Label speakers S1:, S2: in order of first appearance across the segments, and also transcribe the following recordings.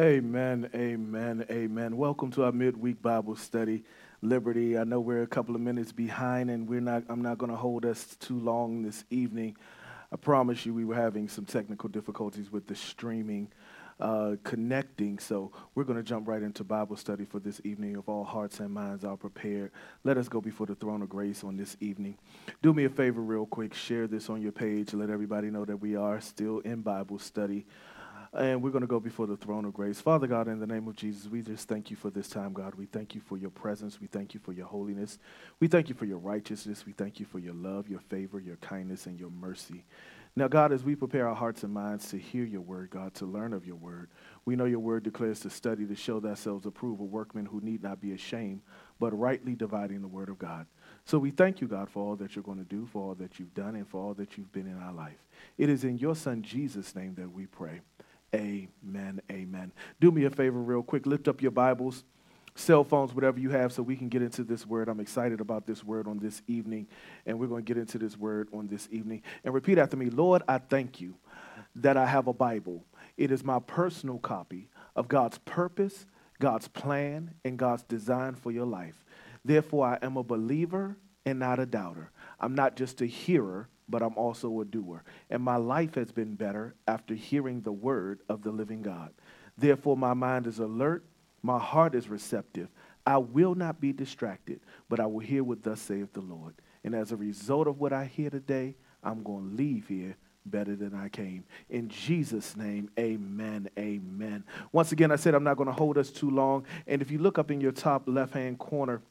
S1: Amen, amen, amen. Welcome to our midweek Bible study, Liberty. I know we're a couple of minutes behind, and we're not. I'm not going to hold us too long this evening. I promise you, we were having some technical difficulties with the streaming uh, connecting. So we're going to jump right into Bible study for this evening. If all hearts and minds are prepared, let us go before the throne of grace on this evening. Do me a favor, real quick. Share this on your page. Let everybody know that we are still in Bible study. And we're going to go before the throne of grace. Father God, in the name of Jesus, we just thank you for this time, God. We thank you for your presence. We thank you for your holiness. We thank you for your righteousness. We thank you for your love, your favor, your kindness, and your mercy. Now, God, as we prepare our hearts and minds to hear your word, God, to learn of your word, we know your word declares to study to show ourselves approved, a workmen who need not be ashamed, but rightly dividing the word of God. So we thank you, God, for all that you're going to do, for all that you've done, and for all that you've been in our life. It is in your Son, Jesus' name, that we pray. Amen. Amen. Do me a favor, real quick. Lift up your Bibles, cell phones, whatever you have, so we can get into this word. I'm excited about this word on this evening, and we're going to get into this word on this evening. And repeat after me Lord, I thank you that I have a Bible. It is my personal copy of God's purpose, God's plan, and God's design for your life. Therefore, I am a believer and not a doubter. I'm not just a hearer but I'm also a doer. And my life has been better after hearing the word of the living God. Therefore, my mind is alert, my heart is receptive. I will not be distracted, but I will hear what thus saith the Lord. And as a result of what I hear today, I'm going to leave here better than I came. In Jesus' name, amen, amen. Once again, I said I'm not going to hold us too long. And if you look up in your top left hand corner,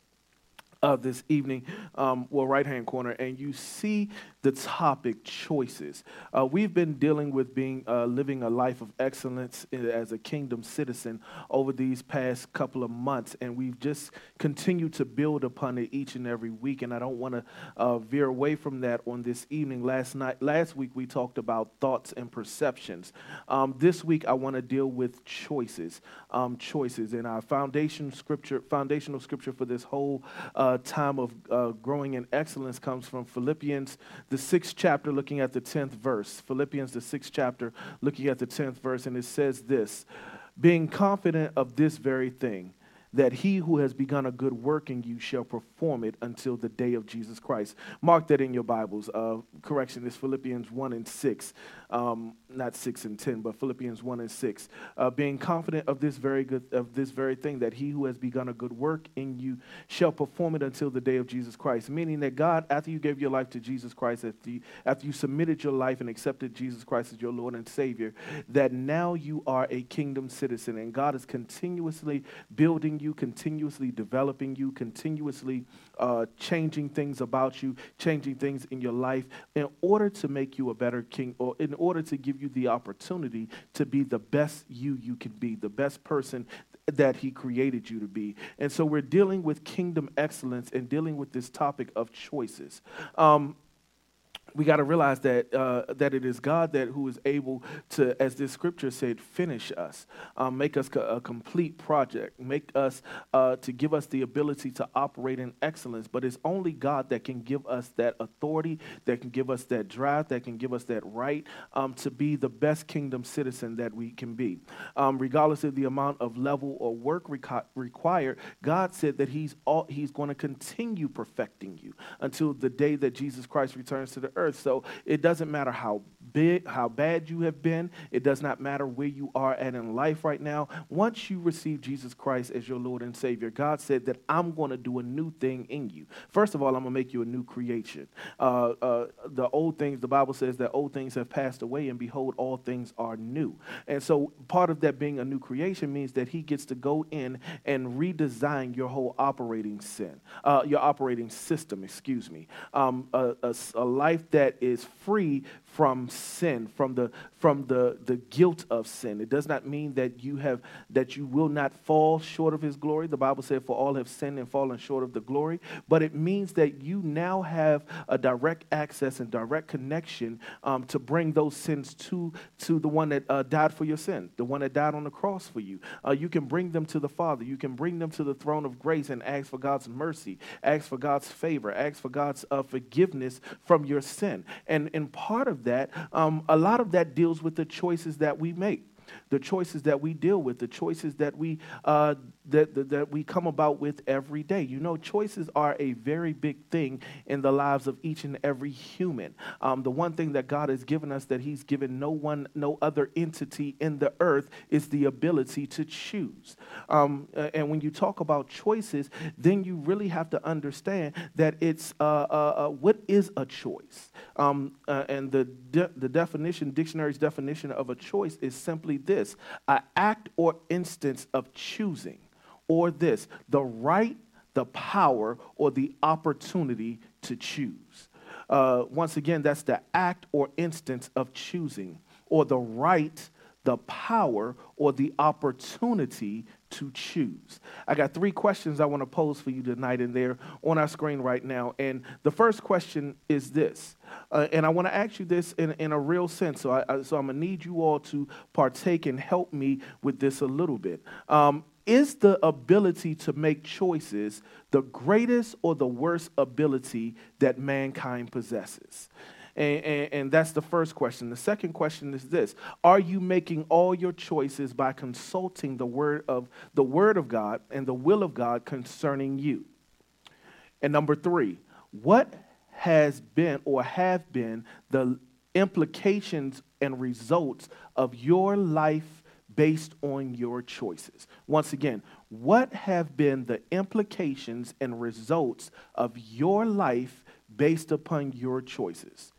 S1: of this evening, um, well, right hand corner, and you see the topic choices. Uh, we've been dealing with being uh, living a life of excellence as a kingdom citizen over these past couple of months, and we've just continued to build upon it each and every week. And I don't want to uh, veer away from that on this evening. Last night, last week, we talked about thoughts and perceptions. Um, this week, I want to deal with choices. Um, choices, and our foundation scripture, foundational scripture for this whole uh, time of uh, growing in excellence comes from Philippians the sixth chapter, looking at the 10th verse. Philippians, the sixth chapter, looking at the 10th verse, and it says this Being confident of this very thing, that he who has begun a good work in you shall perform it until the day of Jesus Christ. Mark that in your Bibles. Uh, correction is Philippians 1 and 6 um, not 6 and 10, but Philippians 1 and 6. Uh, being confident of this very good of this very thing, that he who has begun a good work in you shall perform it until the day of Jesus Christ. Meaning that God, after you gave your life to Jesus Christ, after you, after you submitted your life and accepted Jesus Christ as your Lord and Savior, that now you are a kingdom citizen, and God is continuously building you, continuously developing you, continuously uh, changing things about you, changing things in your life in order to make you a better king or in order to give you the opportunity to be the best you you can be, the best person that he created you to be. And so we're dealing with kingdom excellence and dealing with this topic of choices. Um, we got to realize that uh, that it is God that who is able to, as this scripture said, finish us, um, make us a complete project, make us uh, to give us the ability to operate in excellence. But it's only God that can give us that authority, that can give us that drive, that can give us that right um, to be the best kingdom citizen that we can be, um, regardless of the amount of level or work reco- required. God said that He's all, He's going to continue perfecting you until the day that Jesus Christ returns to the earth. So it doesn't matter how big, how bad you have been. It does not matter where you are at in life right now. Once you receive Jesus Christ as your Lord and Savior, God said that I'm going to do a new thing in you. First of all, I'm going to make you a new creation. Uh, uh, the old things, the Bible says that old things have passed away, and behold, all things are new. And so part of that being a new creation means that He gets to go in and redesign your whole operating sin, uh, your operating system, excuse me. Um, a, a, a life that is free from sin, from the from the, the guilt of sin. It does not mean that you have that you will not fall short of his glory. The Bible said, For all have sinned and fallen short of the glory. But it means that you now have a direct access and direct connection um, to bring those sins to, to the one that uh, died for your sin, the one that died on the cross for you. Uh, you can bring them to the Father. You can bring them to the throne of grace and ask for God's mercy, ask for God's favor, ask for God's uh, forgiveness from your sin. And, and part of that, um, a lot of that deals with the choices that we make. the choices that we deal with, the choices that we uh, that, that, that we come about with every day. You know, choices are a very big thing in the lives of each and every human. Um, the one thing that God has given us that He's given no one, no other entity in the earth is the ability to choose. Um, and when you talk about choices, then you really have to understand that it's uh, uh, uh what is a choice. Um, uh, and the de- the definition, dictionary's definition of a choice is simply this: an act or instance of choosing or this the right, the power, or the opportunity to choose. Uh, once again, that's the act or instance of choosing, or the right, the power, or the opportunity to choose. I got three questions I want to pose for you tonight, and they're on our screen right now. And the first question is this, uh, and I want to ask you this in, in a real sense. So, I, so I'm going to need you all to partake and help me with this a little bit. Um, is the ability to make choices the greatest or the worst ability that mankind possesses? And, and, and, that's the first question. The second question is this Are you making all your choices by consulting the word of the word of God and the will of God concerning you? And number three, what has been or have been the implications and results of your life based on your choices. Once again, what have been the implications and results of your life based upon your choices?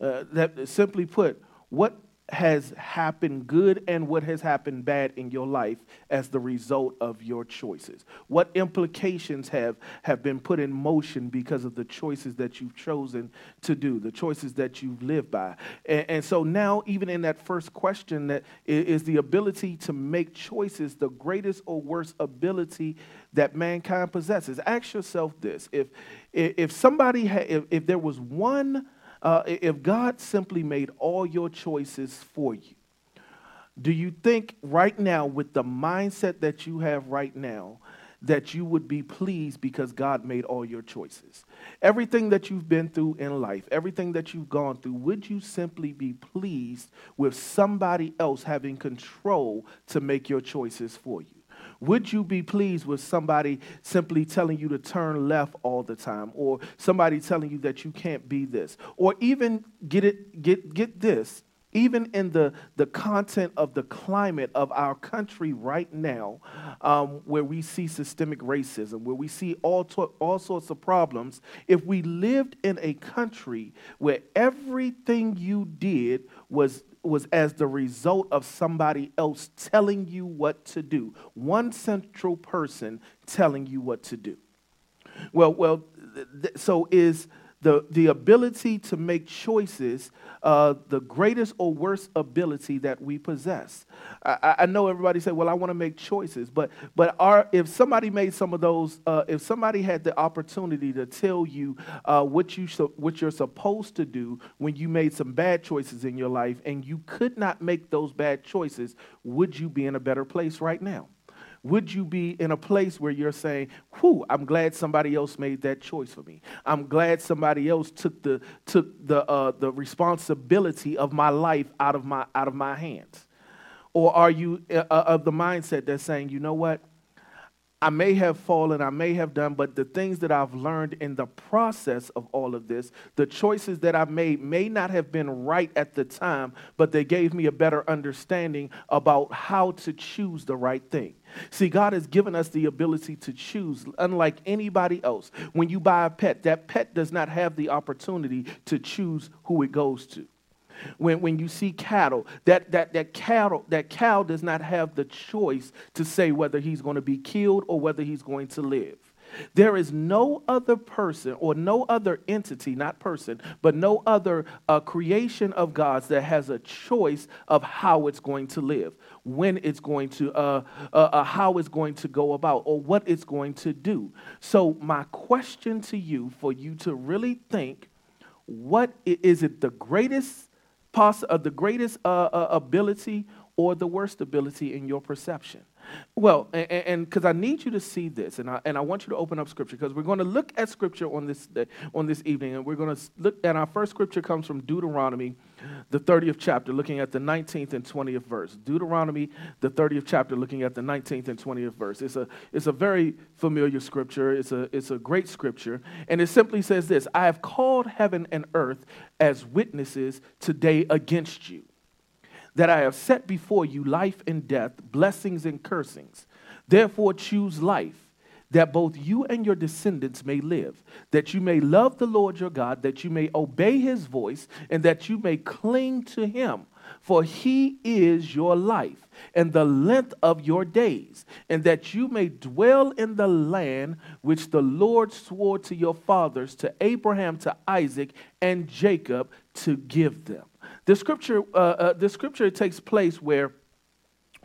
S1: Uh, that simply put, what has happened good and what has happened bad in your life as the result of your choices? What implications have, have been put in motion because of the choices that you've chosen to do, the choices that you've lived by? And, and so now, even in that first question, that is the ability to make choices the greatest or worst ability that mankind possesses? Ask yourself this: if if somebody had, if, if there was one uh, if God simply made all your choices for you, do you think right now, with the mindset that you have right now, that you would be pleased because God made all your choices? Everything that you've been through in life, everything that you've gone through, would you simply be pleased with somebody else having control to make your choices for you? Would you be pleased with somebody simply telling you to turn left all the time or somebody telling you that you can't be this? Or even get it get get this, even in the, the content of the climate of our country right now, um, where we see systemic racism, where we see all, to- all sorts of problems, if we lived in a country where everything you did was was as the result of somebody else telling you what to do. One central person telling you what to do. Well, well, th- so is the, the ability to make choices uh, the greatest or worst ability that we possess. I, I know everybody say, "Well, I want to make choices," but but if somebody made some of those, uh, if somebody had the opportunity to tell you uh, what you what you're supposed to do when you made some bad choices in your life, and you could not make those bad choices, would you be in a better place right now? Would you be in a place where you're saying, whew, I'm glad somebody else made that choice for me. I'm glad somebody else took the, took the, uh, the responsibility of my life out of my, out of my hands? Or are you uh, uh of the mindset that's saying, you know what? I may have fallen, I may have done, but the things that I've learned in the process of all of this, the choices that I've made may not have been right at the time, but they gave me a better understanding about how to choose the right thing. See, God has given us the ability to choose, unlike anybody else. When you buy a pet, that pet does not have the opportunity to choose who it goes to when, when you see cattle, that, that, that cattle, that cow does not have the choice to say whether he's going to be killed or whether he's going to live. There is no other person or no other entity, not person, but no other uh, creation of God's that has a choice of how it's going to live, when it's going to, uh, uh, uh how it's going to go about, or what it's going to do. So, my question to you, for you to really think, what is it the greatest poss- uh, the greatest uh, uh, ability or the worst ability in your perception? Well, and because I need you to see this, and I, and I want you to open up Scripture because we're going to look at Scripture on this day, on this evening, and we're going to look at our first Scripture comes from Deuteronomy the 30th chapter, looking at the 19th and 20th verse. Deuteronomy, the 30th chapter, looking at the 19th and 20th verse. It's a, it's a very familiar scripture. It's a, it's a great scripture. And it simply says this I have called heaven and earth as witnesses today against you, that I have set before you life and death, blessings and cursings. Therefore, choose life that both you and your descendants may live, that you may love the Lord your God, that you may obey his voice, and that you may cling to him. For he is your life and the length of your days, and that you may dwell in the land which the Lord swore to your fathers, to Abraham, to Isaac, and Jacob, to give them. The scripture, uh, uh, the scripture takes place where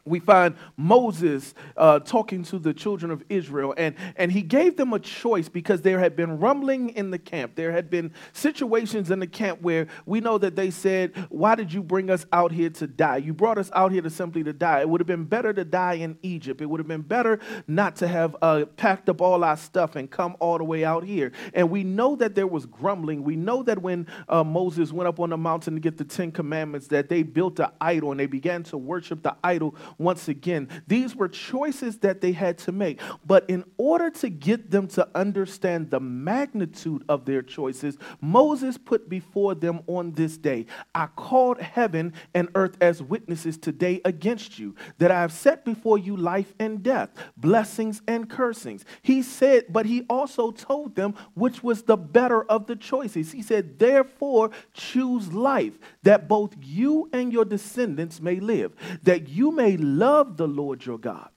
S1: we find Moses uh, talking to the children of Israel, and, and he gave them a choice because there had been rumbling in the camp. There had been situations in the camp where we know that they said, Why did you bring us out here to die? You brought us out here to simply to die. It would have been better to die in Egypt. It would have been better not to have uh, packed up all our stuff and come all the way out here. And we know that there was grumbling. We know that when uh, Moses went up on the mountain to get the Ten Commandments, that they built an idol and they began to worship the idol once again. These were choices that they had to make. But in order to get them to understand the magnitude of their choices, Moses put before them on this day I called heaven and earth as witnesses today against you, that I have set before you life and death, blessings and cursings. He said, but he also told them which was the better of the choices. He said, Therefore, choose life, that both you and your descendants may live, that you may love the Lord your God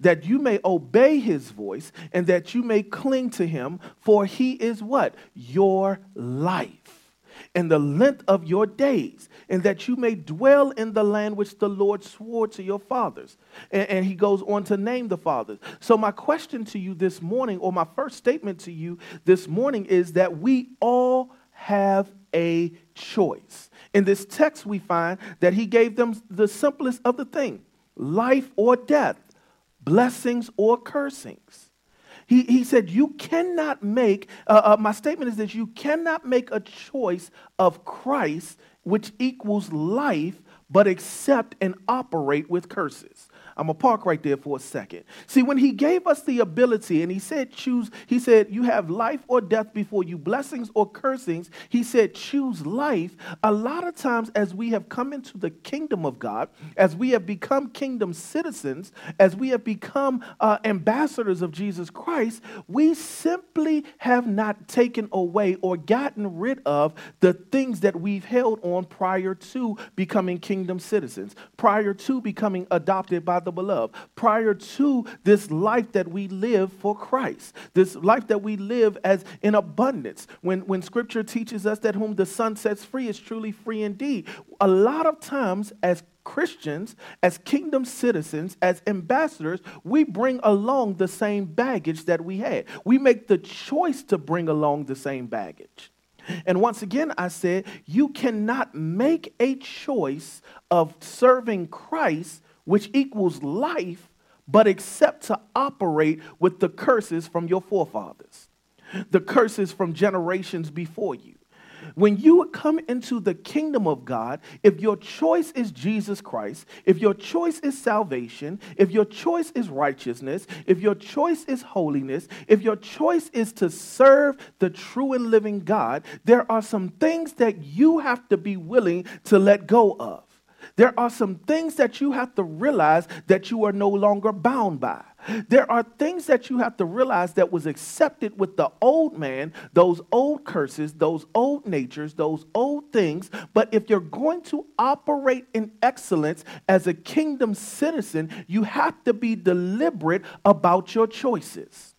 S1: that you may obey his voice and that you may cling to him, for he is what? Your life and the length of your days, and that you may dwell in the land which the Lord swore to your fathers. And, and, he goes on to name the fathers. So, my question to you this morning, or my first statement to you this morning, is that we all have a choice. In this text, we find that he gave them the simplest of the thing life or death, blessings or cursings. He, he said, You cannot make, uh, uh, my statement is that you cannot make a choice of Christ which equals life, but accept and operate with curses. I'm going to park right there for a second. See, when he gave us the ability and he said, choose, he said, you have life or death before you, blessings or cursings. He said, choose life. A lot of times, as we have come into the kingdom of God, as we have become kingdom citizens, as we have become uh, ambassadors of Jesus Christ, we simply have not taken away or gotten rid of the things that we've held on prior to becoming kingdom citizens, prior to becoming adopted by the beloved, prior to this life that we live for Christ, this life that we live as in abundance. When, when scripture teaches us that whom the Son sets free is truly free indeed, a lot of times as Christians, as kingdom citizens, as ambassadors, we bring along the same baggage that we had. We make the choice to bring along the same baggage. And once again, I said, you cannot make a choice of serving Christ which equals life, but accept to operate with the curses from your forefathers, the curses from generations before you. When you come into the kingdom of God, if your choice is Jesus Christ, if your choice is salvation, if your choice is righteousness, if your choice is holiness, if your choice is to serve the true and living God, there are some things that you have to be willing to let go of. There are some things that you have to realize that you are no longer bound by. There are things that you have to realize that was accepted with the old man, those old curses, those old natures, those old things. But if you're going to operate in excellence as a kingdom citizen, you have to be deliberate about your choices.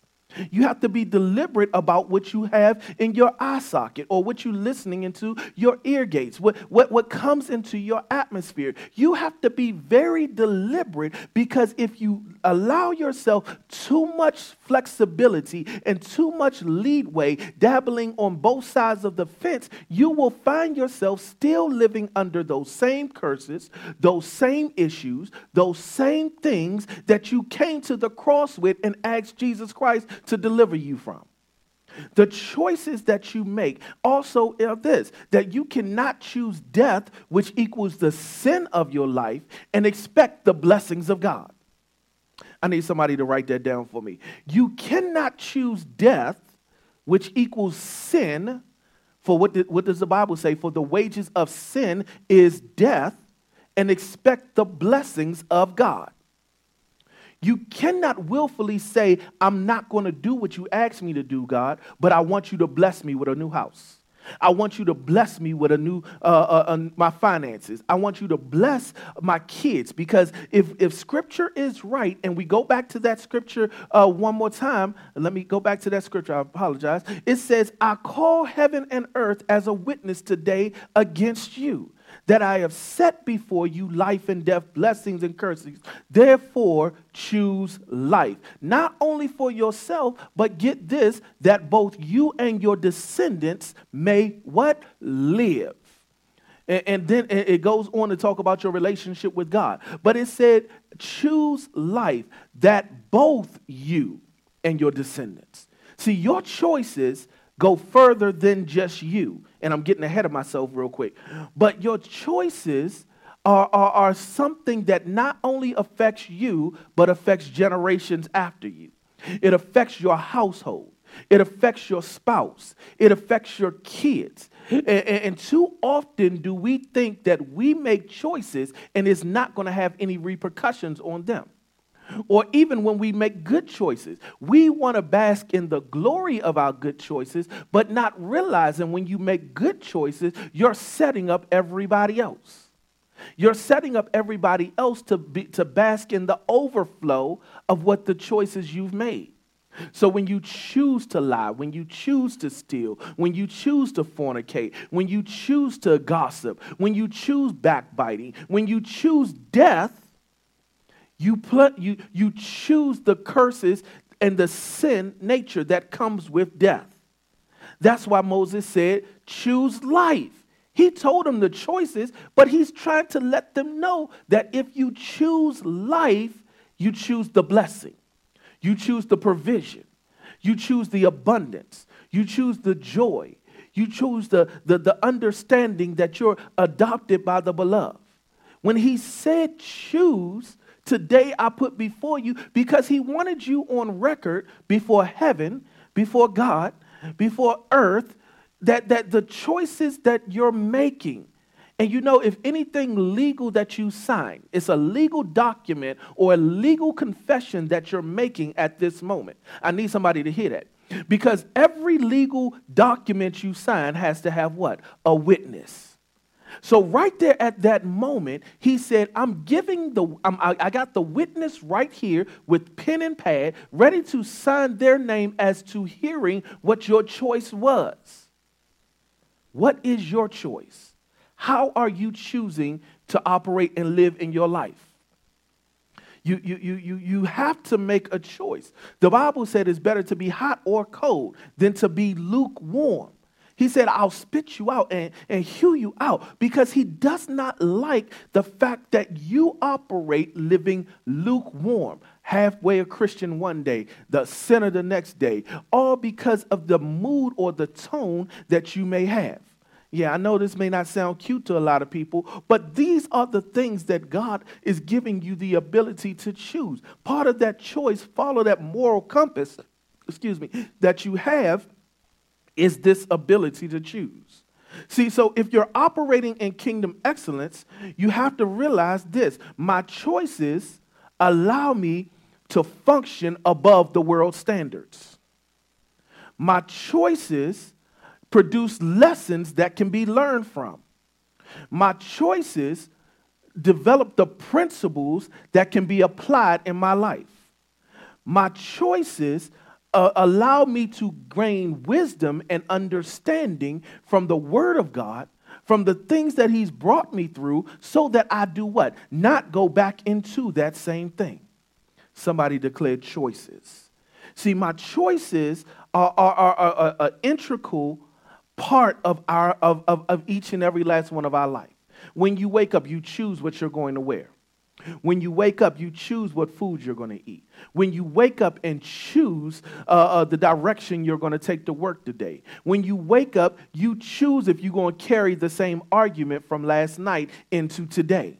S1: You have to be deliberate about what you have in your eye socket or what you're listening into your ear gates, what, what, what comes into your atmosphere. You have to be very deliberate because if you allow yourself too much flexibility and too much leadway, dabbling on both sides of the fence, you will find yourself still living under those same curses, those same issues, those same things that you came to the cross with and asked Jesus Christ to deliver you from. The choices that you make also are this that you cannot choose death, which equals the sin of your life, and expect the blessings of God. I need somebody to write that down for me. You cannot choose death, which equals sin. For what, did, what does the Bible say? For the wages of sin is death, and expect the blessings of God. You cannot willfully say, I'm not going to do what you asked me to do, God, but I want you to bless me with a new house. I want you to bless me with a new uh, uh, uh, my finances. I want you to bless my kids because if if Scripture is right, and we go back to that Scripture uh, one more time, let me go back to that Scripture. I apologize. It says, "I call heaven and earth as a witness today against you." That I have set before you life and death, blessings and curses. Therefore, choose life, not only for yourself, but get this, that both you and your descendants may what? Live. And, then it goes on to talk about your relationship with God. But it said, choose life that both you and your descendants. See, your choices go further than just you and I'm getting ahead of myself real quick. But your choices are, are, are something that not only affects you, but affects generations after you. It affects your household. It affects your spouse. It affects your kids. And, and, too often do we think that we make choices and it's not going to have any repercussions on them or even when we make good choices. We want to bask in the glory of our good choices, but not realizing when you make good choices, you're setting up everybody else. You're setting up everybody else to, be, to bask in the overflow of what the choices you've made. So when you choose to lie, when you choose to steal, when you choose to fornicate, when you choose to gossip, when you choose backbiting, when you choose death, you, put, you, you choose the curses and the sin nature that comes with death. That's why Moses said, choose life. He told them the choices, but he's trying to let them know that if you choose life, you choose the blessing, you choose the provision, you choose the abundance, you choose the joy, you choose the, the, the understanding that you're adopted by the beloved. When he said choose, today I put before you because he wanted you on record before heaven, before God, before earth, that, that the choices that you're making, and you know, if anything legal that you sign, it's a legal document or a legal confession that you're making at this moment. I need somebody to hear that. Because every legal document you sign has to have what? A witness. So, right there at that moment, he said, I'm giving the, I'm, I, I got the witness right here with pen and pad, ready to sign their name as to hearing what your choice was. What is your choice? How are you choosing to operate and live in your life? You, you, you, you, you have to make a choice. The Bible said it's better to be hot or cold than to be lukewarm. He said, I'll spit you out and, and hew you out because he does not like the fact that you operate living lukewarm, halfway a Christian one day, the sinner the next day, all because of the mood or the tone that you may have. Yeah, I know this may not sound cute to a lot of people, but these are the things that God is giving you the ability to choose. Part of that choice, follow that moral compass, excuse me, that you have is this ability to choose. See, so if you're operating in kingdom excellence, you have to realize this my choices allow me to function above the world standards. My choices produce lessons that can be learned from. My choices develop the principles that can be applied in my life. My choices uh, allow me to gain wisdom and understanding from the Word of God, from the things that He's brought me through, so that I do what? Not go back into that same thing. Somebody declared choices. See, my choices are, are, are, an integral part of, our, of, of, of each and every last one of our life. When you wake up, you choose what you're going to wear. When you wake up, you choose what food you're going to eat. When you wake up and choose uh, uh, the direction you're going to take to work today. When you wake up, you choose if you're going to carry the same argument from last night into today.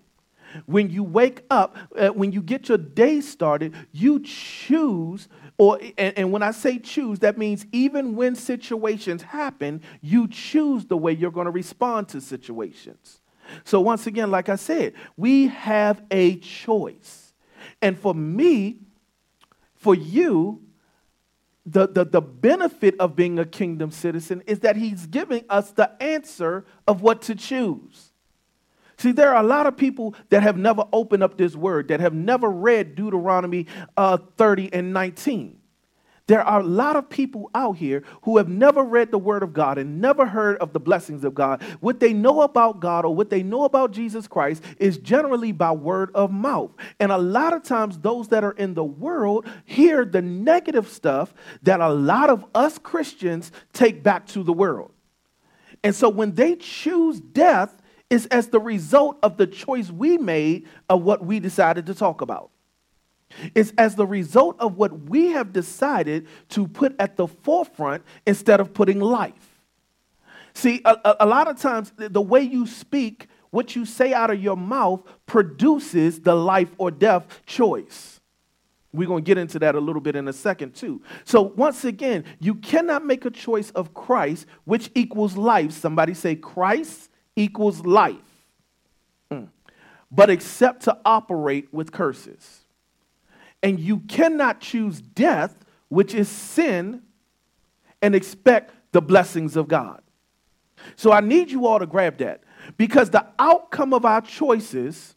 S1: When you wake up, uh, when you get your day started, you choose or and, and, when I say choose, that means even when situations happen, you choose the way you're going to respond to situations. So, once again, like I said, we have a choice. And for me, for you, the, the, the benefit of being a kingdom citizen is that he's giving us the answer of what to choose. See, there are a lot of people that have never opened up this word, that have never read Deuteronomy uh, 30 and 19. There are a lot of people out here who have never read the Word of God and never heard of the blessings of God. What they know about God or what they know about Jesus Christ is generally by word of mouth. And a lot of times, those that are in the world hear the negative stuff that a lot of us Christians take back to the world. And so when they choose death, it's as the result of the choice we made of what we decided to talk about. It's as the result of what we have decided to put at the forefront instead of putting life. See, a, a, lot of times the way you speak, what you say out of your mouth, produces the life or death choice. We're going to get into that a little bit in a second, too. So, once again, you cannot make a choice of Christ, which equals life. Somebody say, Christ equals life. Mm. But except to operate with curses. And you cannot choose death, which is sin, and expect the blessings of God. So I need you all to grab that because the outcome of our choices,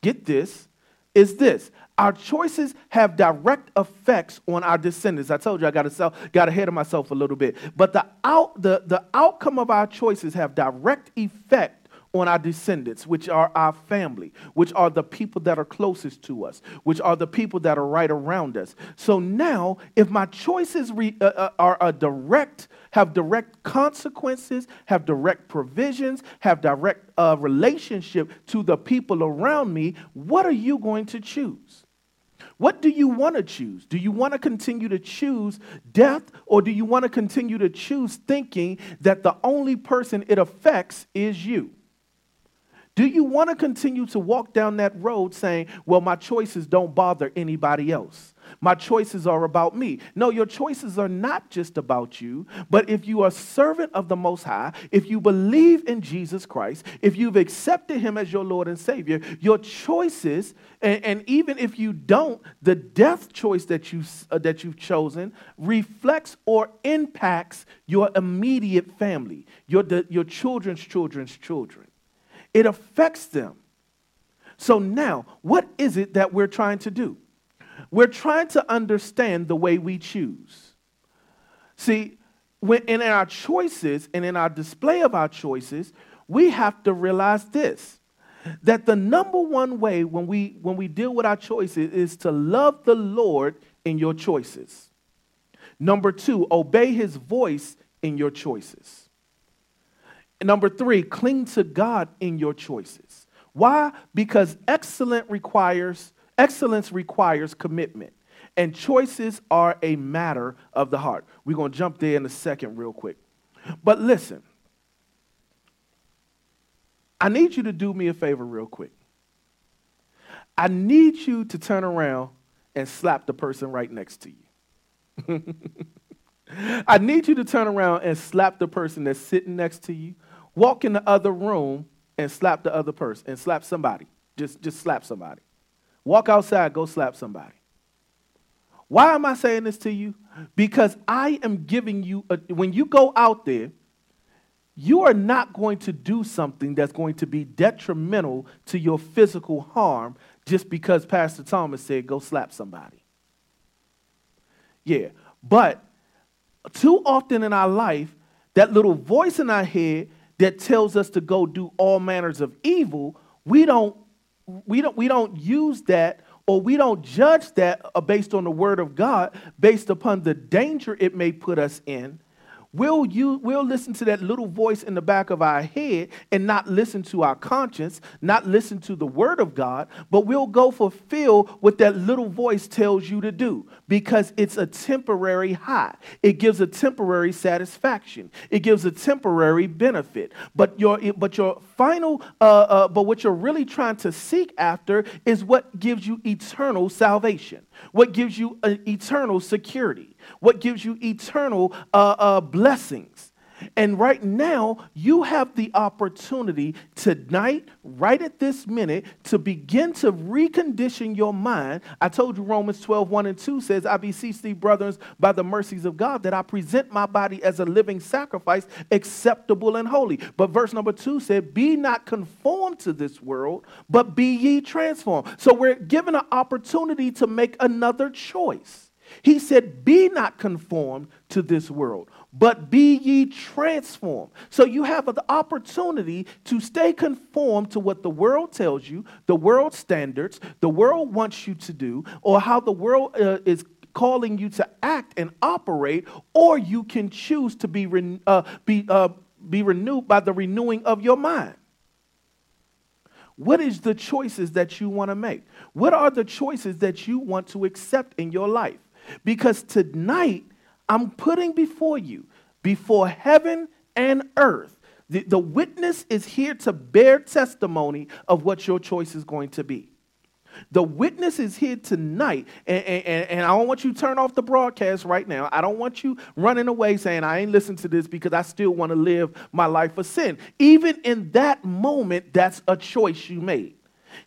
S1: get this, is this. Our choices have direct effects on our descendants. I told you I got, to got ahead of myself a little bit. But the, out, the, the outcome of our choices have direct effect on our descendants, which are our family, which are the people that are closest to us, which are the people that are right around us. So now, if my choices re, uh, uh are a direct, have direct consequences, have direct provisions, have direct uh, relationship to the people around me, what are you going to choose? What do you want to choose? Do you want to continue to choose death, or do you want to continue to choose thinking that the only person it affects is you? Do you want to continue to walk down that road saying, well, my choices don't bother anybody else? My choices are about me. No, your choices are not just about you, but if you are servant of the Most High, if you believe in Jesus Christ, if you've accepted Him as your Lord and Savior, your choices, and, and even if you don't, the death choice that, you, uh, that you've chosen reflects or impacts your immediate family, your, your children's children's children. It affects them. So now, what is it that we're trying to do? We're trying to understand the way we choose. See, when in our choices and in our display of our choices, we have to realize this that the number one way when we when we deal with our choices is to love the Lord in your choices. Number 2, obey his voice in your choices. And number three, cling to God in your choices. Why? Because excellent requires excellence requires commitment. And choices are a matter of the heart. We're to jump there in a second, real quick. But listen, I need you to do me a favor, real quick. I need you to turn around and slap the person right next to you. I need you to turn around and slap the person that's sitting next to you walk in the other room and slap the other person and slap somebody. Just, just slap somebody. Walk outside, go slap somebody. Why am I saying this to you? Because I am giving you, a, when you go out there, you are not going to do something that's going to be detrimental to your physical harm just because Pastor Thomas said, go slap somebody. Yeah, but too often in our life, that little voice in our head that tells us to go do all manners of evil, we don't, we don't, we don't use that or we don't judge that uh, based on the word of God, based upon the danger it may put us in. We'll, you, we'll listen to that little voice in the back of our head and not listen to our conscience, not listen to the word of God, but we'll go fulfill what that little voice tells you to do because it's a temporary high. It gives a temporary satisfaction. It gives a temporary benefit. But your, but your final, uh, uh, but what you're really trying to seek after is what gives you eternal salvation, what gives you uh, eternal security, what gives you eternal uh, uh, blessings. And right now, you have the opportunity tonight, right at this minute, to begin to recondition your mind. I told you Romans 12, 1 and 2 says, I beseech thee, brothers, by the mercies of God, that I present my body as a living sacrifice, acceptable and holy. But verse number 2 said, Be not conformed to this world, but be ye transformed. So we're given an opportunity to make another choice. He said, Be not conformed to this world but be ye transformed. So you have the opportunity to stay conformed to what the world tells you, the world standards, the world wants you to do, or how the world uh, is calling you to act and operate, or you can choose to be, re- uh, be, uh, be renewed by the renewing of your mind. What is the choices that you want to make? What are the choices that you want to accept in your life? Because tonight, I'm putting before you, before heaven and earth, the, the witness is here to bear testimony of what your choice is going to be. The witness is here tonight, and, and, and, I don't want you to turn off the broadcast right now. I don't want you running away saying, I ain't listening to this because I still want to live my life of sin. Even in that moment, that's a choice you made.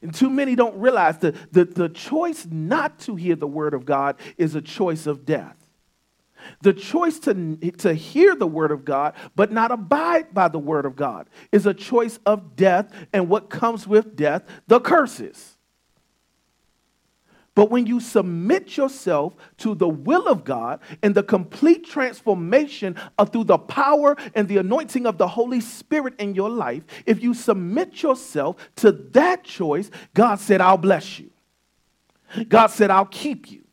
S1: And too many don't realize that the, the choice not to hear the word of God is a choice of death. The choice to, to hear the word of God but not abide by the word of God is a choice of death, and what comes with death, the curses. But when you submit yourself to the will of God and the complete transformation of, through the power and the anointing of the Holy Spirit in your life, if you submit yourself to that choice, God said, I'll bless you. God said, I'll keep you.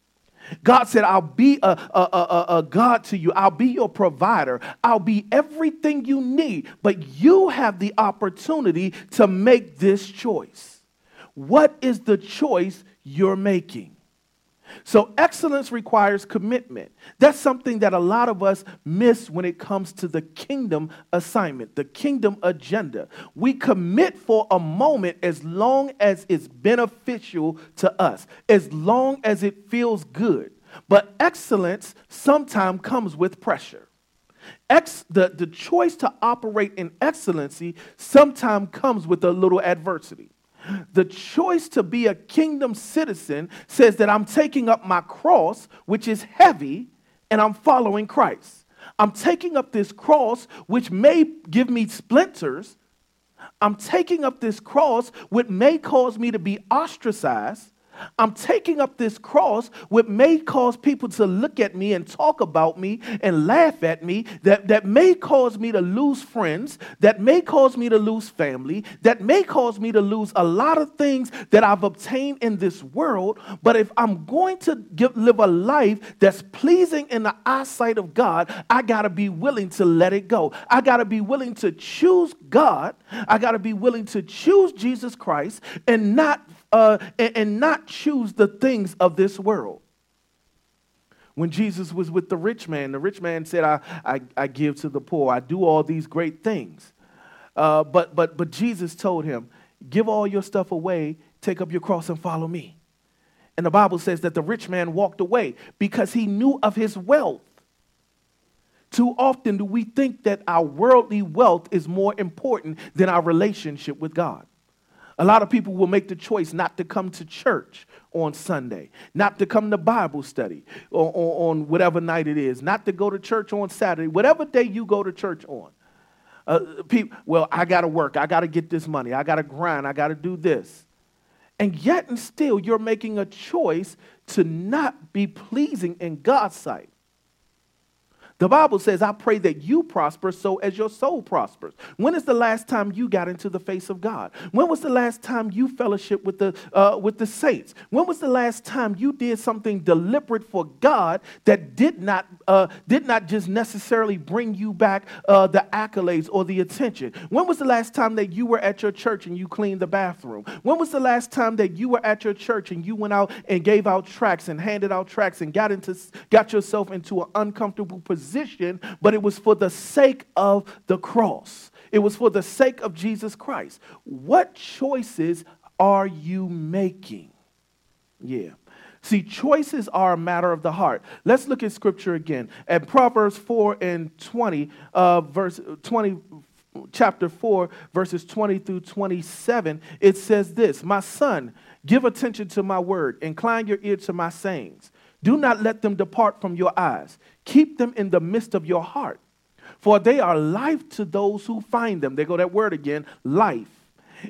S1: God said, I'll be a, a, a, a, God to you. I'll be your provider. I'll be everything you need. But you have the opportunity to make this choice. What is the choice you're making? So, excellence requires commitment. That's something that a lot of us miss when it comes to the kingdom assignment, the kingdom agenda. We commit for a moment as long as it's beneficial to us, as long as it feels good. But excellence sometimes comes with pressure. Ex, the, the choice to operate in excellency sometimes comes with a little adversity. The choice to be a kingdom citizen says that I'm taking up my cross, which is heavy, and I'm following Christ. I'm taking up this cross, which may give me splinters. I'm taking up this cross, which may cause me to be ostracized. I'm taking up this cross, which may cause people to look at me and talk about me and laugh at me, that, that may cause me to lose friends, that may cause me to lose family, that may cause me to lose a lot of things that I've obtained in this world. But if I'm going to give, live a life that's pleasing in the eyesight of God, I got to be willing to let it go. I got to be willing to choose God. I got to be willing to choose Jesus Christ and not uh, and, and not choose the things of this world. When Jesus was with the rich man, the rich man said, I, I, I give to the poor, I do all these great things. Uh, but, but, but Jesus told him, Give all your stuff away, take up your cross, and follow me. And the Bible says that the rich man walked away because he knew of his wealth. Too often do we think that our worldly wealth is more important than our relationship with God. A lot of people will make the choice not to come to church on Sunday, not to come to Bible study or, or, on whatever night it is, not to go to church on Saturday, whatever day you go to church on. Uh, well, I got to work. I got to get this money. I got to grind. I got to do this. And yet, and still, you're making a choice to not be pleasing in God's sight. The Bible says, I pray that you prosper so as your soul prospers. When is the last time you got into the face of God? When was the last time you fellowship with the, uh, with the saints? When was the last time you did something deliberate for God that did not, uh, did not just necessarily bring you back uh, the accolades or the attention? When was the last time that you were at your church and you cleaned the bathroom? When was the last time that you were at your church and you went out and gave out tracts and handed out tracts and got, into, got yourself into an uncomfortable position? Position, but it was for the sake of the cross. It was for the sake of Jesus Christ. What choices are you making? Yeah. See, choices are a matter of the heart. Let's look at scripture again. At Proverbs 4 and 20, uh, verse 20, chapter 4, verses 20 through 27, it says this My son, give attention to my word, incline your ear to my sayings. Do not let them depart from your eyes. Keep them in the midst of your heart, for they are life to those who find them. There go that word again life.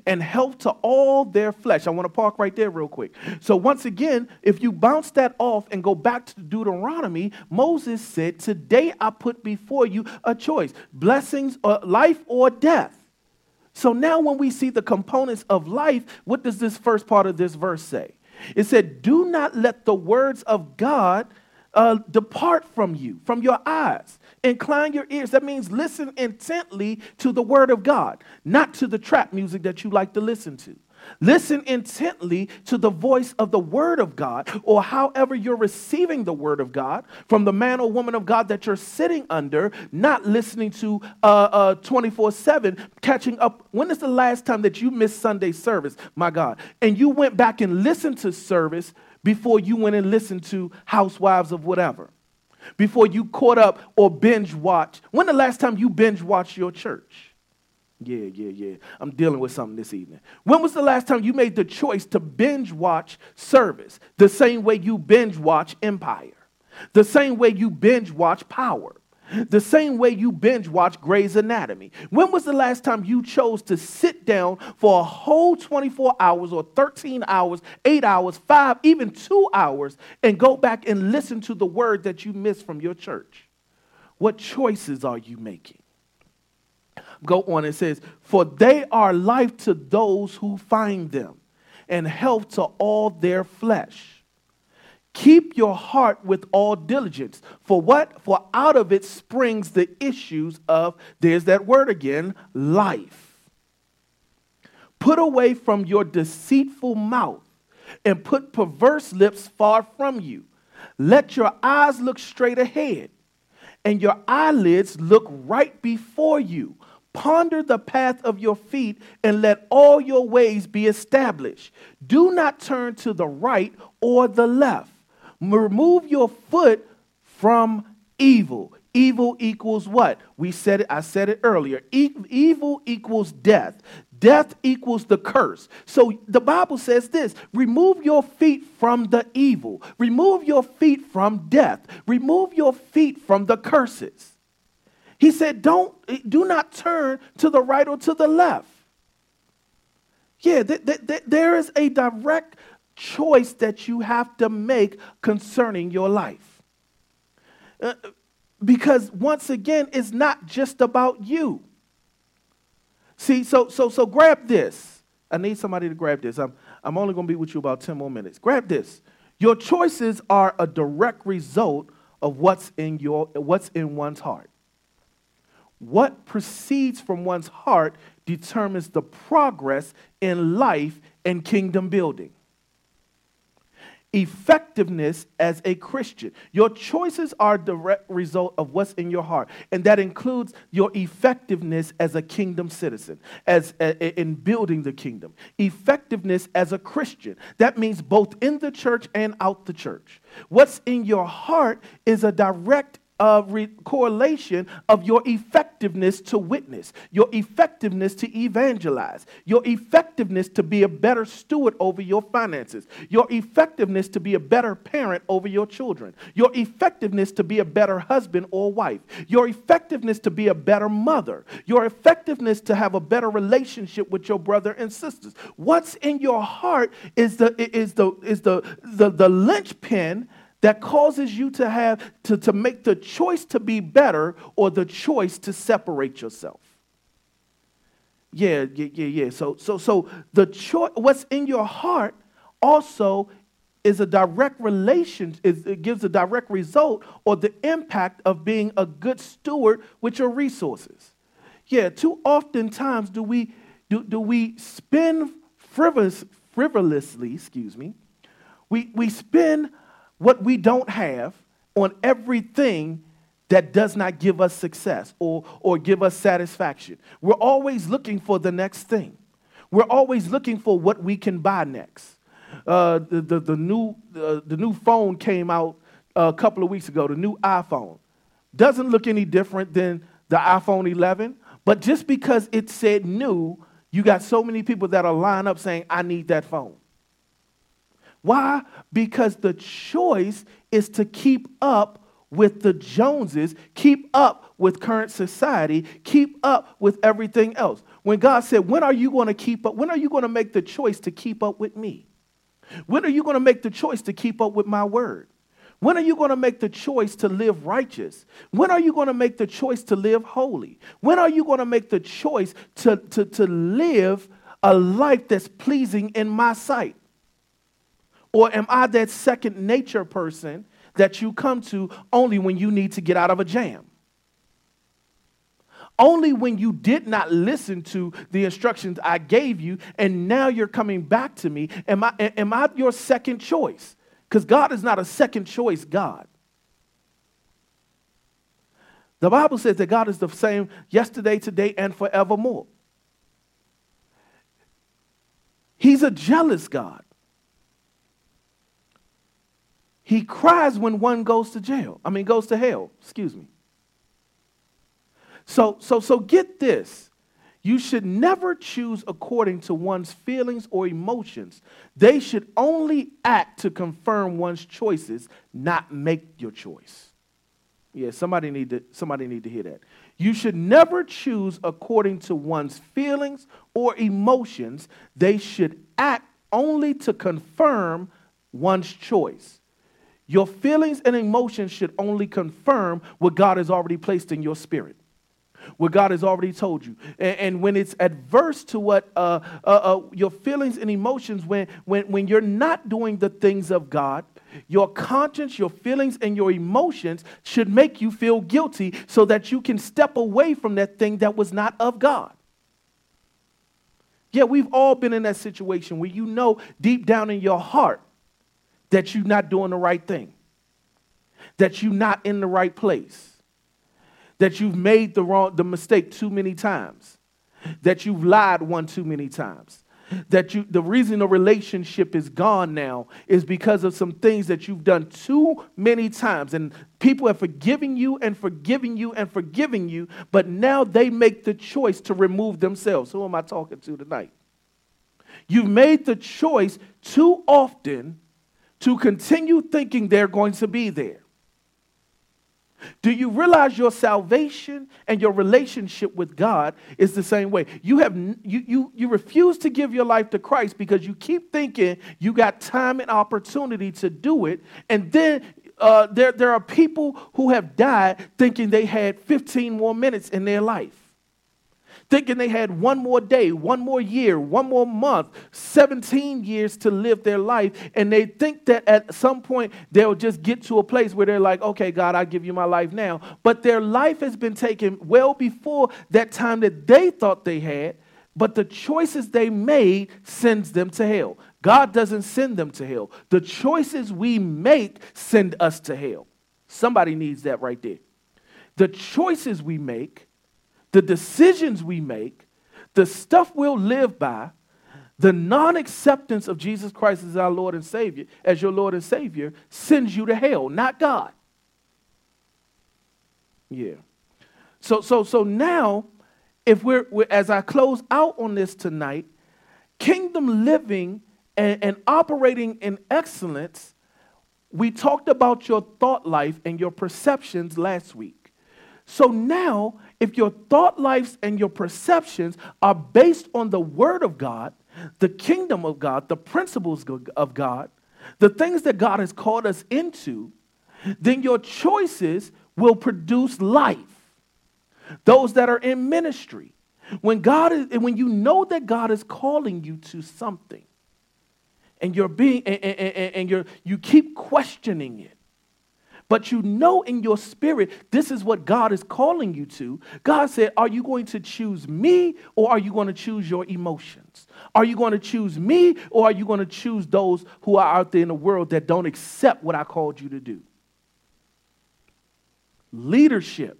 S1: And health to all their flesh. I want to park right there real quick. So, once again, if you bounce that off and go back to Deuteronomy, Moses said, Today I put before you a choice blessings, or life, or death. So, now when we see the components of life, what does this first part of this verse say? It said, Do not let the words of God uh, depart from you, from your eyes. Incline your ears. That means listen intently to the word of God, not to the trap music that you like to listen to. Listen intently to the voice of the Word of God, or however you're receiving the Word of God from the man or woman of God that you're sitting under, not listening to uh, uh, 24 uh, 7, catching up. When is the last time that you missed Sunday service, my God, and you went back and listened to service before you went and listened to Housewives of whatever, before you caught up or binge watched. When the last time you binge watched your church? Yeah, yeah, yeah. I'm dealing with something this evening. When was the last time you made the choice to binge watch service the same way you binge watch Empire, the same way you binge watch Power? The same way you binge watch Grey's Anatomy. When was the last time you chose to sit down for a whole 24 hours or 13 hours, 8 hours, 5, even 2 hours and go back and listen to the word that you missed from your church? What choices are you making? Go on, it says, For they are life to those who find them, and health to all their flesh. Keep your heart with all diligence. For what? For out of it springs the issues of, there's that word again, life. Put away from your deceitful mouth and put perverse lips far from you. Let your eyes look straight ahead and your eyelids look right before you. Ponder the path of your feet and let all your ways be established. Do not turn to the right or the left remove your foot from evil. Evil equals what? We said it, I said it earlier. E- evil equals death. Death equals the curse. So the Bible says this remove your feet from the evil, remove your feet from death, remove your feet from the curses. He said, Don't do not turn to the right or to the left. Yeah, th- th- th- there is a direct choice that you have to make concerning your life. Uh, because once again, it's not just about you. See, so so so grab this. I need somebody to grab this. I'm I'm only going to be with you about 10 more minutes. Grab this. Your choices are a direct result of what's in your what's in one's heart. What proceeds from one's heart determines the progress in life and kingdom building effectiveness as a Christian. Your choices are direct result of what's in your heart, and that includes your effectiveness as a kingdom citizen, as a, in building the kingdom. Effectiveness as a Christian. That means both in the church and out the church. What's in your heart is a direct a re- correlation of your effectiveness to witness, your effectiveness to evangelize, your effectiveness to be a better steward over your finances, your effectiveness to be a better parent over your children, your effectiveness to be a better husband or wife, your effectiveness to be a better mother, your effectiveness to have a better relationship with your brother and sisters. What's in your heart is the is the is the the, the linchpin that causes you to have to, to make the choice to be better or the choice to separate yourself. Yeah, yeah, yeah, yeah. So so so the choice what's in your heart also is a direct relation, is, it gives a direct result or the impact of being a good steward with your resources. Yeah, too often times do we do, do we spend frivolous, frivolously, excuse me, we, we spend what we don't have on everything that does not give us success or, or give us satisfaction. We're always looking for the next thing. We're always looking for what we can buy next. Uh, the, the, the, new, uh, the new phone came out a couple of weeks ago, the new iPhone. Doesn't look any different than the iPhone 11, but just because it said new, you got so many people that are lined up saying, I need that phone. Why? Because the choice is to keep up with the Joneses, keep up with current society, keep up with everything else. When God said, When are you going to keep up? When are you going to make the choice to keep up with me? When are you going to make the choice to keep up with my word? When are you going to make the choice to live righteous? When are you going to make the choice to live holy? When are you going to make the choice to, to, to live a life that's pleasing in my sight? Or am I that second nature person that you come to only when you need to get out of a jam? Only when you did not listen to the instructions I gave you, and now you're coming back to me. Am I, am I your second choice? Because God is not a second choice God. The Bible says that God is the same yesterday, today, and forevermore. He's a jealous God. He cries when one goes to jail. I mean, goes to hell. Excuse me. So, so, so get this. You should never choose according to one's feelings or emotions. They should only act to confirm one's choices, not make your choice. Yeah, somebody need to somebody need to hear that. You should never choose according to one's feelings or emotions. They should act only to confirm one's choice. Your feelings and emotions should only confirm what God has already placed in your spirit what God has already told you. And, and when it's adverse to what uh, uh, uh, your feelings and emotions, when, when, when you're not doing the things of God, your conscience, your feelings, and your emotions should make you feel guilty so that you can step away from that thing that was not of God. Yeah, we've all been in that situation where you know deep down in your heart that you're not doing the right thing, that you're not in the right place that you've made the wrong the mistake too many times that you've lied one too many times that you the reason the relationship is gone now is because of some things that you've done too many times. And people have forgiven you and forgiven you and forgiven you but now they make the choice to remove themselves. Who am i talking to tonight? You've made the choice too often to continue thinking they're going to be there. Do you realize your salvation and your relationship with God is the same way? You have you you you refuse to give your life to Christ because you keep thinking you got time and opportunity to do it, and then uh, there there are people who have died thinking they had 15 more minutes in their life thinking they had one more day, one more year, one more month, 17 years to live their life. And they think that at some point they'll just get to a place where they're like, okay, God, I'll give you my life now. But their life has been taken well before that time that they thought they had. But the choices they made sends them to hell. God doesn't send them to hell. The choices we make send us to hell. Somebody needs that right there. The choices we make the decisions we make, the stuff we'll live by, the non acceptance of Jesus Christ as our Lord and Savior, as your Lord and Savior, sends you to hell, not God. Yeah. So, so, so now, if we're, we're as I close out on this tonight, kingdom living and, and operating in excellence, we talked about your thought life and your perceptions last week. So now, if your thought lives and your perceptions are based on the Word of God, the kingdom of God, the principles of God, the things that God has called us into, then your choices will produce life. Those that are in ministry, when God is, when you know that God is calling you to something, and you're being and, and, and you're you keep questioning it, but you know in your spirit this is what God is calling you to. God said, Are you going to choose me or are you going to choose your emotions? Are you going to choose me or are you going to choose those who are out there in the world that don't accept what I called you to do? Leadership.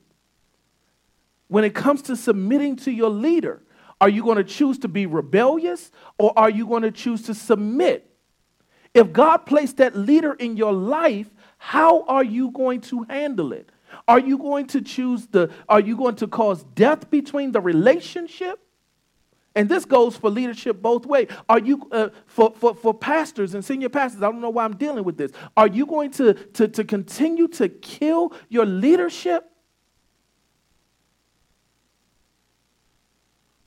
S1: When it comes to submitting to your leader, are you going to choose to be rebellious or are you going to choose to submit? If God placed that leader in your life, how are you going to handle it? Are you going to choose the, are you going to cause death between the relationship? And this goes for leadership both ways. Are you, uh, for, for, for pastors and senior pastors, I don't know why I'm dealing with this. Are you going to, to, to continue to kill your leadership?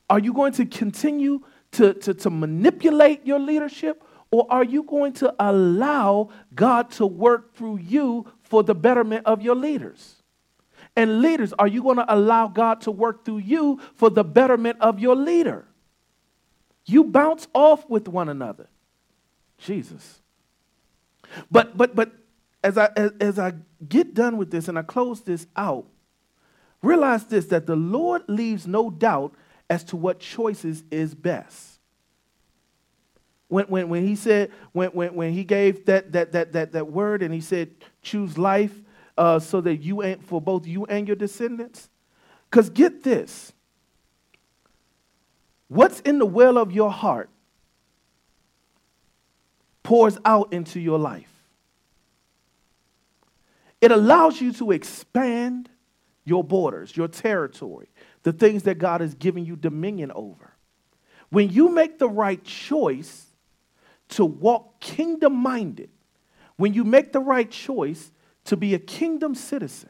S1: Are you going to continue to, to, to manipulate your leadership? Or are you going to allow God to work through you for the betterment of your leaders? And leaders, are you going to allow God to work through you for the betterment of your leader? You bounce off with one another. Jesus. But but but as I as, as I get done with this and I close this out, realize this that the Lord leaves no doubt as to what choices is best when, when, when he said, when, when, when he gave that, that, that, that, that word and he said, choose life uh, so that you ain't for both you and your descendants? Because get this what's in the well of your heart pours out into your life. It allows you to expand your borders, your territory, the things that God has given you dominion over. When you make the right choice, to walk kingdom minded, when you make the right choice to be a kingdom citizen,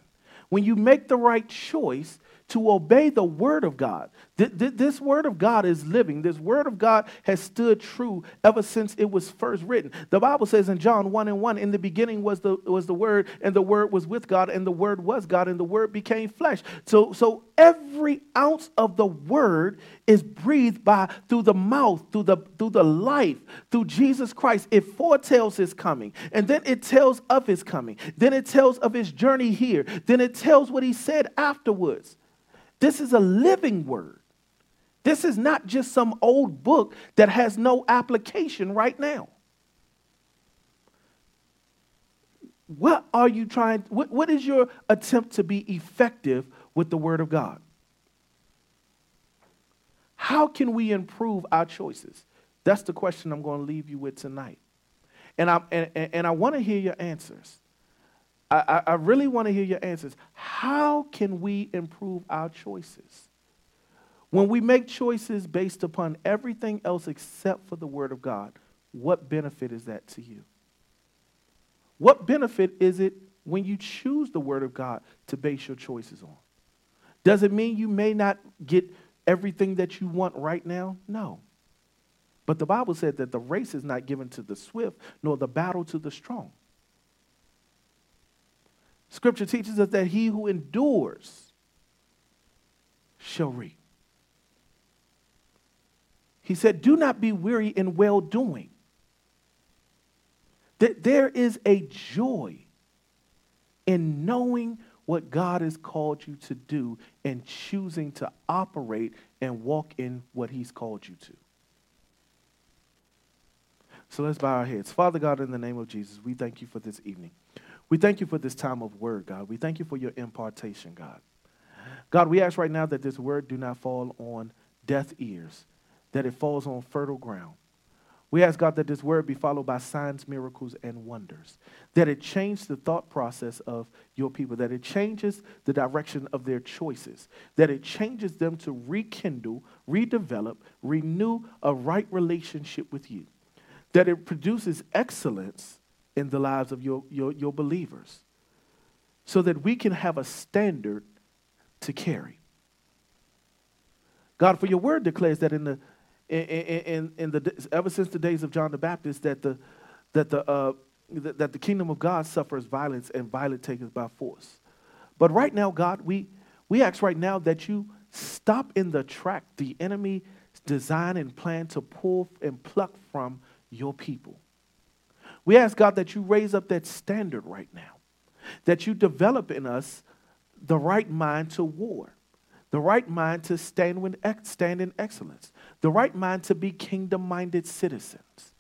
S1: when you make the right choice to obey the word of God. This word of God is living. This word of God has stood true ever since it was first written. The Bible says in John 1 and 1, in the beginning was the, was the word, and the word was with God, and the word was God, and the word became flesh. So, so every ounce of the word is breathed by through the mouth, through the through the life, through Jesus Christ. It foretells his coming, and then it tells of his coming. Then it tells of his journey here. Then it tells what he said afterwards. This is a living word. This is not just some old book that has no application right now. What are you trying? What, what is your attempt to be effective with the Word of God? How can we improve our choices? That's the question I'm going to leave you with tonight. And I, and, and I want to hear your answers. I, I really want to hear your answers. How can we improve our choices? When we make choices based upon everything else except for the Word of God, what benefit is that to you? What benefit is it when you choose the Word of God to base your choices on? Does it mean you may not get everything that you want right now? No. But the Bible said that the race is not given to the swift, nor the battle to the strong. Scripture teaches us that he who endures shall reap. He said, Do not be weary in well doing. That there is a joy in knowing what God has called you to do and choosing to operate and walk in what He's called you to. So let's bow our heads. Father God, in the name of Jesus, we thank you for this evening. We thank you for this time of word, God. We thank you for your impartation, God. God, we ask right now that this word do not fall on deaf ears, that it falls on fertile ground. We ask God that this word be followed by signs, miracles, and wonders. That it change the thought process of your people. That it changes the direction of their choices. That it changes them to rekindle, redevelop, renew a right relationship with you. That it produces excellence in the lives of your, your, your believers so that we can have a standard to carry. God, for your word declares that in the in, in, in the ever since the days of John the Baptist, that the that the, uh, th- that the kingdom of God suffers violence and violence taketh by force. But right now, God, we, we ask right now that you stop in the track the enemy design and plan to pull and pluck from your people. We ask, God, that you raise up that standard right now, that you develop in us the right mind to war, the right mind to stand, with, stand in excellence, the right mind to be kingdom minded citizens,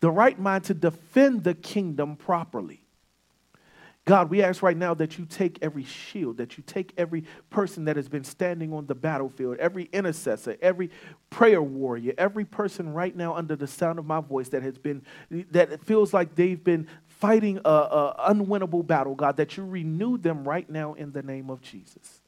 S1: the right mind to defend the kingdom properly. God, we ask right now that you take every shield, that you take every person that has been standing on the battlefield, every intercessor, every prayer warrior, every person right now under the sound of my voice that has been, that feels like they've been fighting a, a unwinnable battle, God, that you renew them right now in the name of Jesus.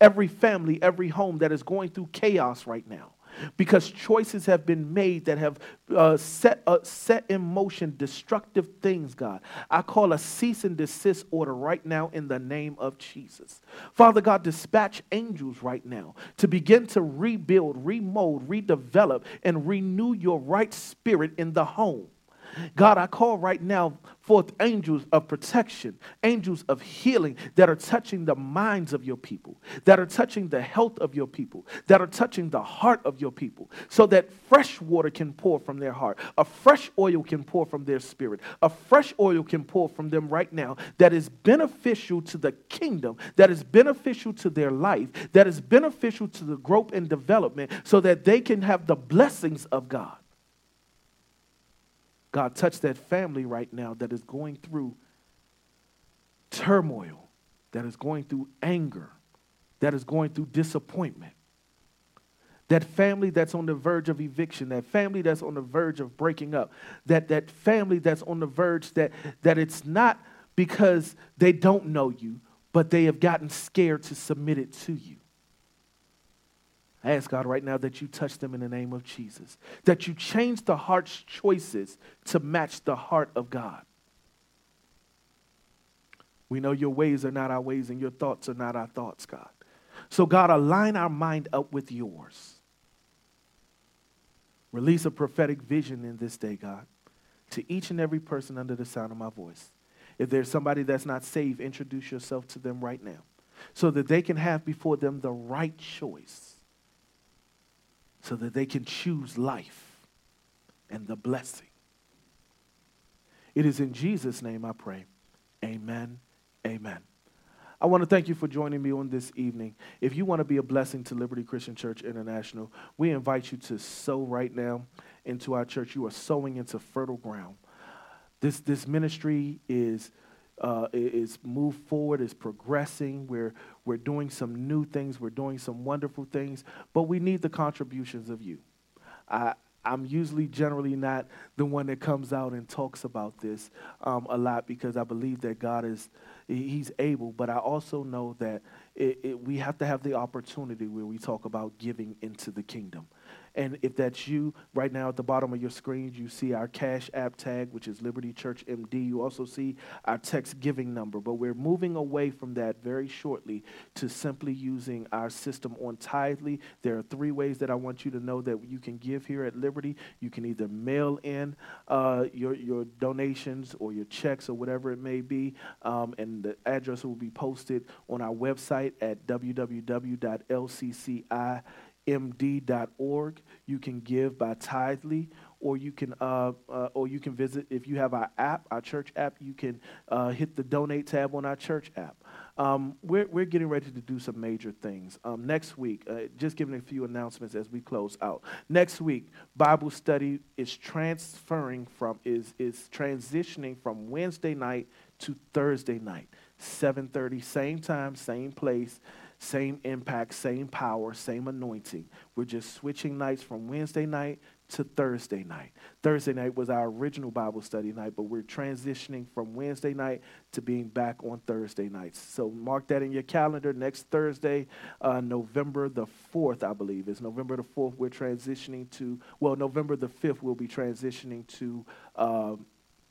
S1: Every family, every home that is going through chaos right now because choices have been made that have uh, set, uh, set in motion destructive things, God. I call a cease and desist order right now in the name of Jesus. Father God, dispatch angels right now to begin to rebuild, remold, redevelop, and renew your right spirit in the home. God, I call right now forth angels of protection, angels of healing that are touching the minds of your people, that are touching the health of your people, that are touching the heart of your people, so that fresh water can pour from their heart, a fresh oil can pour from their spirit, a fresh oil can pour from them right now that is beneficial to the kingdom, that is beneficial to their life, that is beneficial to the growth and development, so that they can have the blessings of God. God, touch that family right now that is going through turmoil, that is going through anger, that is going through disappointment. That family that's on the verge of eviction, that family that's on the verge of breaking up, that, that family that's on the verge that, that it's not because they don't know you, but they have gotten scared to submit it to you. I ask God right now that you touch them in the name of Jesus, that you change the heart's choices to match the heart of God. We know your ways are not our ways and your thoughts are not our thoughts, God. So, God, align our mind up with yours. Release a prophetic vision in this day, God, to each and every person under the sound of my voice. If there's somebody that's not saved, introduce yourself to them right now so that they can have before them the right choice so that they can choose life and the blessing. It is in Jesus' name I pray. Amen. Amen. I want to thank you for joining me on this evening. If you want to be a blessing to Liberty Christian Church International, we invite you to sow right now into our church. You are sowing into fertile ground. This, this ministry is uh, is moved forward, is progressing. We're, we're doing some new things, we're doing some wonderful things, but we need the contributions of you. I, I'm usually generally not the one that comes out and talks about this um, a lot because I believe that God is He's able, but I also know that it, it, we have to have the opportunity where we talk about giving into the kingdom. And if that's you, right now at the bottom of your screen, you see our Cash App tag, which is Liberty Church MD. You also see our text giving number. But we're moving away from that very shortly to simply using our system on Tithely. There are three ways that I want you to know that you can give here at Liberty. You can either mail in uh, your, your donations or your checks or whatever it may be, um, and the address will be posted on our website at www.lcci.com md.org. You can give by Tithely, or you can uh, uh, or you can visit if you have our app, our church app. You can uh, hit the donate tab on our church app. Um, we're we're getting ready to do some major things um, next week. Uh, just giving a few announcements as we close out. Next week, Bible study is transferring from is is transitioning from Wednesday night to Thursday night, 7:30, same time, same place. Same impact, same power, same anointing. We're just switching nights from Wednesday night to Thursday night. Thursday night was our original Bible study night, but we're transitioning from Wednesday night to being back on Thursday nights. So mark that in your calendar. Next Thursday, uh, November the 4th, I believe. It's November the 4th. We're transitioning to, well, November the 5th, we'll be transitioning to uh,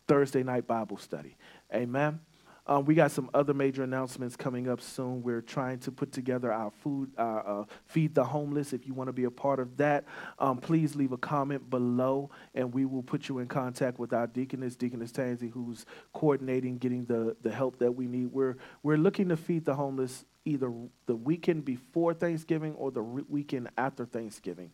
S1: Thursday night Bible study. Amen. Um, we got some other major announcements coming up soon. We're trying to put together our food, uh, uh, feed the homeless. If you want to be a part of that, um, please leave a comment below, and we will put you in contact with our deaconess, Deaconess Tansy, who's coordinating getting the, the help that we need. We're we're looking to feed the homeless either the weekend before Thanksgiving or the re- weekend after Thanksgiving.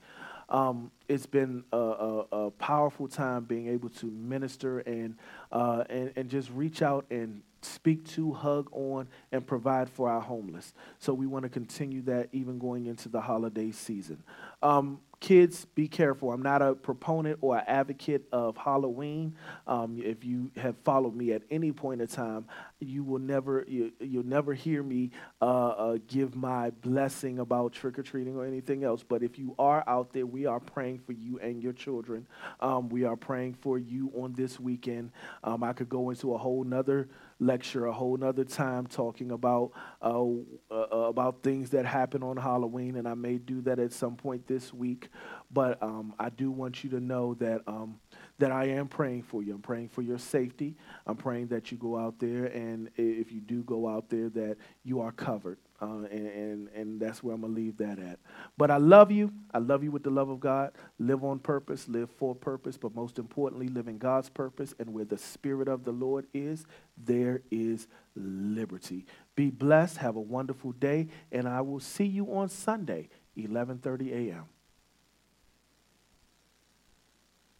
S1: Um, it's been a, a, a, powerful time being able to minister and, uh, and, and just reach out and speak to, hug on, and provide for our homeless. So we want to continue that even going into the holiday season. Um, kids, be careful. I'm not a proponent or advocate of Halloween. Um, if you have followed me at any point in time, you will never you, will never hear me uh, uh, give my blessing about trick or treating or anything else. But if you are out there, we are praying for you and your children. Um, we are praying for you on this weekend. Um, I could go into a whole nother lecture a whole nother time talking about uh, uh, about things that happen on Halloween, and I may do that at some point this week. But um, I do want you to know that um, that I am praying for you. I'm praying for your safety. I'm praying that you go out there, and if you do go out there, that you are covered. Uh, and, and, and that's where I'm going to leave that at. But I love you. I love you with the love of God. Live on purpose, live for purpose, but most importantly, live in God's purpose. And where the Spirit of the Lord is, there is liberty. Be blessed. Have a wonderful day. And I will see you on Sunday, 11:30 a.m.